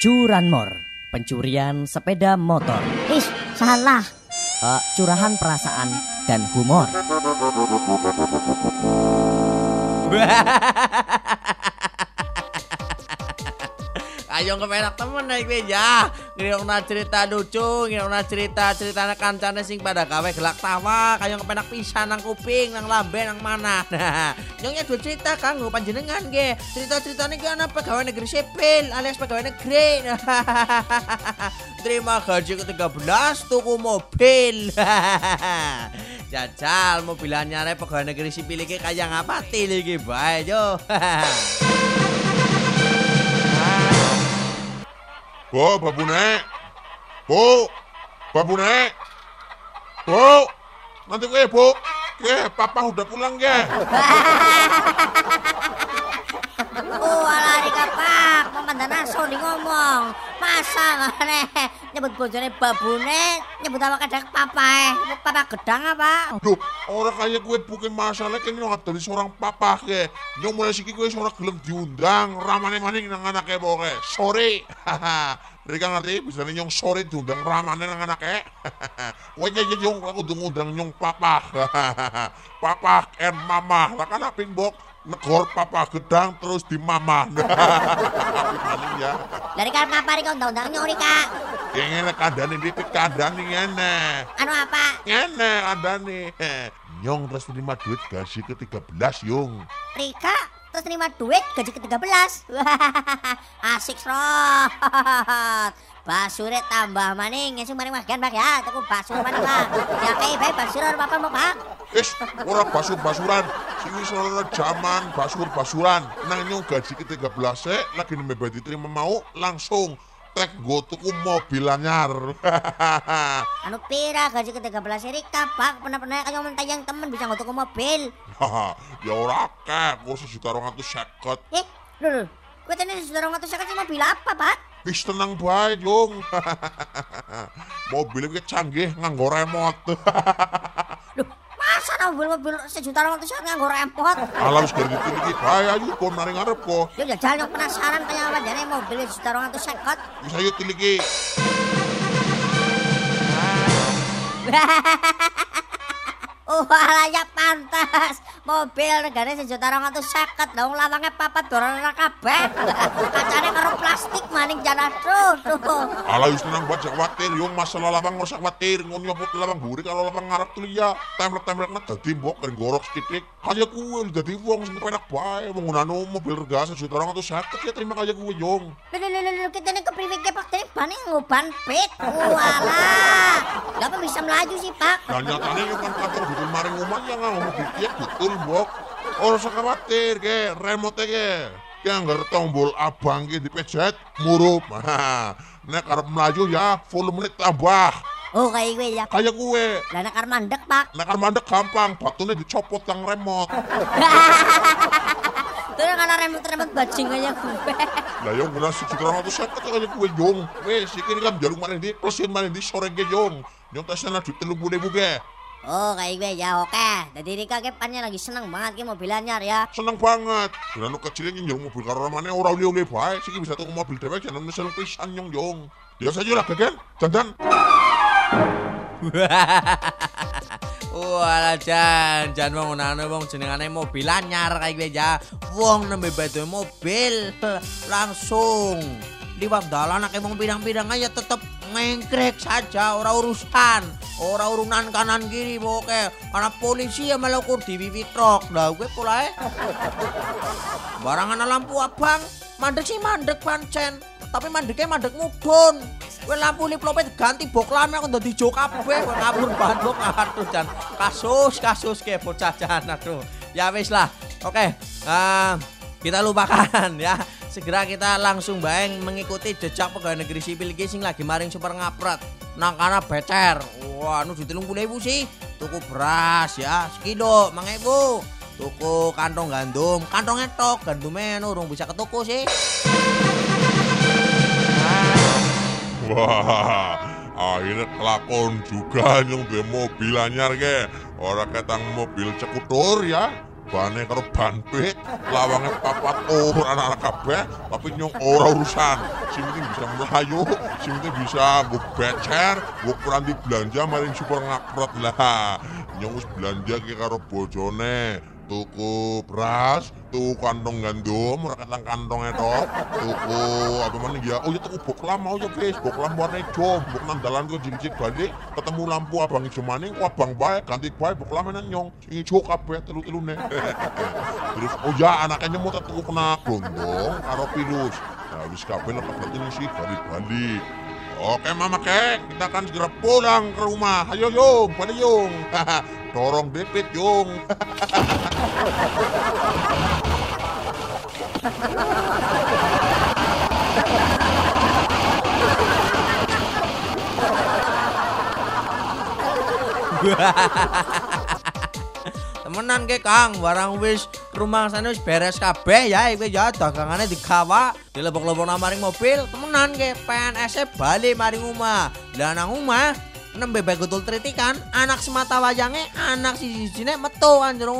Curanmor, pencurian sepeda motor. Ih, salah. Uh, curahan perasaan dan humor. Ayo kepenak temen naik meja. Ngirungna cerita lucu, ngirungna cerita cerita anak kancane sing pada gawe gelak tawa. Kayak kepenak pisan nang kuping, nang lambe, nang mana. Nah, nyongnya dua cerita kanggo panjenengan ge. Cerita-ceritanya ki ana pegawai negeri sipil alias pegawai negeri. Terima gaji ke-13 tuku mobil. Jajal mobil anyar pegawai negeri sipil iki kaya ngapati iki bae yo. Nek. Bu, Babu Nek. Bu, nanti gue, Bu. Ke, papa udah pulang, ke. Oh, ala Rika Pak, pemandana Sony ngomong. Masa ngene nyebut bojone babune, nyebut apa kadang papa eh. Papa gedang apa? Duh, orang kayak gue bukan masalah kan nyong dari seorang papa ke. Nyong mulai siki gue seorang gelem diundang, ramane maning nang anake boke. Sorry. Mereka ngerti bisa nih nyong sore diundang ramane nang anake. Kowe nyong nyong aku diundang nyong papa. papa and mama. Lah kan aping bok negor papa gedang terus di mama. Maning ya. Dari kan papa Rika undang-undang nyong Rika. Ya ngene kandhane iki kandhane ngene. Anu apa? Ngene kandhane. Nyong terus terima duit gaji ke-13 yung. Rika terus terima duit gaji ke-13. Asik srot. Basure tambah maning ngesing maring magan Pak ya. Tuku basur maning Pak. Ya kayak bae basur apa apa mau Pak? Is, ora basur-basuran. Sing wis ora jaman basur-basuran. Nang nyong gaji ke-13 e lagi nembe diterima mau langsung tek go tuku mobil anyar. Anu pira gaji ke-13 Rika Pak. Pernah-pernah kayak mentayang temen bisa ngotok mobil. Haha, ya ora akeh, kok sejuta 250. Eh, lho lho. Kowe sudah orang atus sing mobil apa, Pak? Wis tenang bae, Jung. mobil iki canggih nganggo remote. Loh, mobil-mobil sejuta orang atus nganggo remote? Alam wis gede iki bae ayo kon nang ngarep kok. Yo jajal yang penasaran kayak apa jane mobil sejuta orang atus sekot. Wis ayo tiliki. Oh, ya pantas. Mobil negara sejuta orang atus seket. Dong lawangnya papat dorong kabeh. Kacane tuh. tuh. Ala wis tenang bae jangan khawatir, yung masalah lapang ora usah khawatir, ngono nyopot lapang buri kalau lapang ngarep tuh ya. Templek-templek net dadi mbok kering gorok sithik. Kaya kuwe dadi wong sing penak bae menggunano mobil rega sejuta orang atus seket ya terima kaya kuwe lho lho kita nih kepriwe ke Pak Trik bane ngoban pit. Walah. Lah bisa melaju sih, Pak? Dan nyatanya yung kan kantor betul maring rumah ya mobil kia betul mbok. Ora usah khawatir ke, remote ke. Anggar tombol abang ki dipejet murup. Nek arep melaju ya volumenya tambah. Oh, kayak gue ya. Kayak kuwe. Lah nek arep mandek, Pak. Nek arep mandek gampang, batunya dicopot yang remote. Tuh kan remote-remote bajing aja gue. Lah yo ngena siji kurang atus seket kaya kuwe jong. Wis iki kan jaluk maneh di plusin maneh di sore ge jong. Nyong tesna duit 30.000 ge. Oh, kayak gue ya oke. Jadi Rika kepannya lagi seneng banget ke mobil anyar ya. Seneng banget. Dan kecil yang njaluk mobil karo ramane ora uli-uli bae. Siki bisa tuku mobil dewek jangan seneng pisan nyong jong. Ya saja lah gegen. Dandan. Walah jan, jan wong ngono wong jenengane mobil anyar kayak gue ya. Wong nembe batu mobil langsung liwat dalan akeh wong pidang-pidang aja tetep ngengkrek saja. Ora urusan. Ora urunan kanan kiri oke. Karena polisi ya malah ukur di wiwi truk. Dah gue pula barang ana lampu abang mandek sih mandek pancen. Tapi mandeknya mandek mudun. Gue lampu liplopet ganti bok lame aku udah dijok kabeh. Gue ngabur bandung aduh jan. Kasus kasus ke bocah jan aduh. Ya wis lah. Oke ah, kita lupakan ya segera kita langsung baeng mengikuti jejak pegawai negeri sipil iki lagi maring super ngapret nang kana becer. Wah nu ditelung ibu sih? Tuku beras ya. Sekilo mang ibu. Tuku kantong gandum. Kantong etok gandumnya nu urung bisa ketuku sih. Wah, akhirnya kelakon juga nyong duwe mobil anyar ke. Ora ketang mobil cekutur ya. Bane karo ban pit, lawange papat oh anak-anak kabeh, tapi nyong ora urusan. Sing penting bisa melayu, sing penting bisa mbok becer, mbok peranti belanja maring super ngakrot lah. Nyong wis belanja ki karo bojone. Tuku beras, tuku kantong gandum, ora ketang kantongnya tok. Tuku apa mana ya? Oh ya tuku boklam mau ya wis, boklam warna hijau, bok nang dalan ku jicik balik, ketemu lampu abang hijau maning, ku abang bae, ganti bae boklam nang nyong. Sing hijau kabeh telu-telune. Terus oh ya anaknya mau tuku kena gondong karo pilus. Nah wis lepas ini sih balik-balik. Oke mama kek, kita akan segera pulang ke rumah. Ayo yung, balik yung. Dorong depit yung. Temenan ke Kang, barang wis rumah sana wis beres kabeh ya iki ya. Dagangane digawa, dilebok-lebok maring mobil, temenan ke PNS e bali maring omah. Lah nang omah nembe bae gutul tritikan, anak semata wayange anak siji-sijine metu kan jero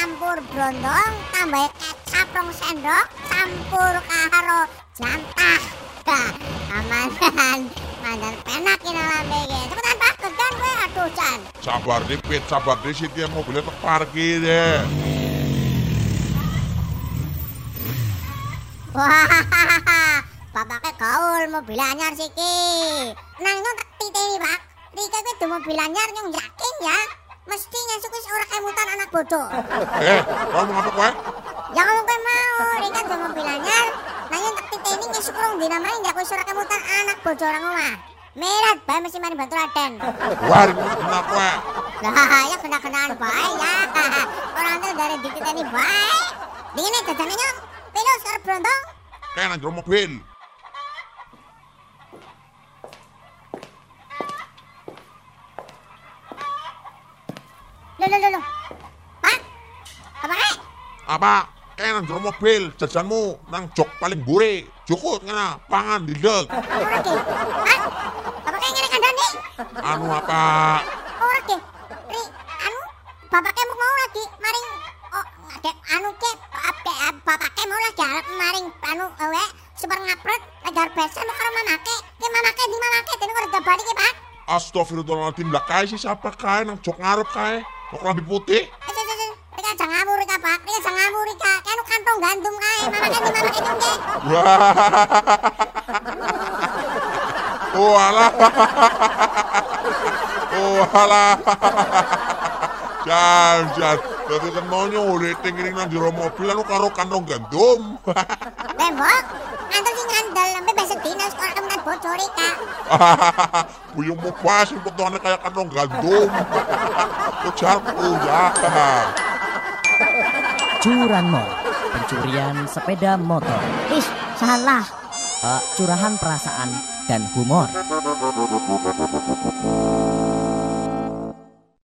campur brondong, tambah kecap rong sendok, campur karo jantah, Dah, amanan, mandan penak ini lambe iki. Cepetan Pak, kerjaan gue aduh Chan. Sabar depit, sabar di yang mobilnya terparkir deh. Wah, bapaknya gaul mobil anyar siki. Nang nyong tak titeni Pak. Rika gue tuh mobil anyar nyong yakin ya. Mesti ngesuk wis ora kemutan anak bodoh. Eh, kamu ngapa kowe? Ya ngomong gue mau, Rika tuh mobil anyar. Nang nyong tak titeni ngesuk rong dina main ya wis ora kemutan anak bodoh orang omah. Merat bae mesti mari bantu Raden. Ini kena kowe. Lah, ya kena-kenaan bae ya. Orang tuh dari dititeni bae. Dingin aja jane nyong. Pilus karo brontong. Kayak nang mobil. Loh, loh, loh, loh. Pak, apa kek? Apa? Kayak nang mobil, jajanmu nang jok paling buri. Jukut ngana, pangan didek. Apa kek ngene kandhane? Anu apa? Ora ki. Ri, anu, bapaknya mau mau lagi maring oh, adek anu ke ape bapaknya mau lagi maring anu ewe super ngapret lagi arep besan mau karo mamake. Ki mamake di mamake dene karo dabari ki, Pak. Astagfirullahaladzim, lah kae sih siapa kae nang jok ngarep kae. Kok lambi putih? Eh, eh, eh, Rika jangan ngawur Rika, Pak. Rika jangan ngawur Rika. Kanu kantong gandum kae. Mamake di mamake nyongke. Walah. Walah. Dadi kan nang jero mobil anu karo kantong gandum. Tembok, antar sing ngandel sampe besok dina sekolah kemudian bocor Rika. Buyung mau pas kantong gandum. Ya. Curanmor, pencurian sepeda motor. Ih, salah. Eh, curahan perasaan dan humor.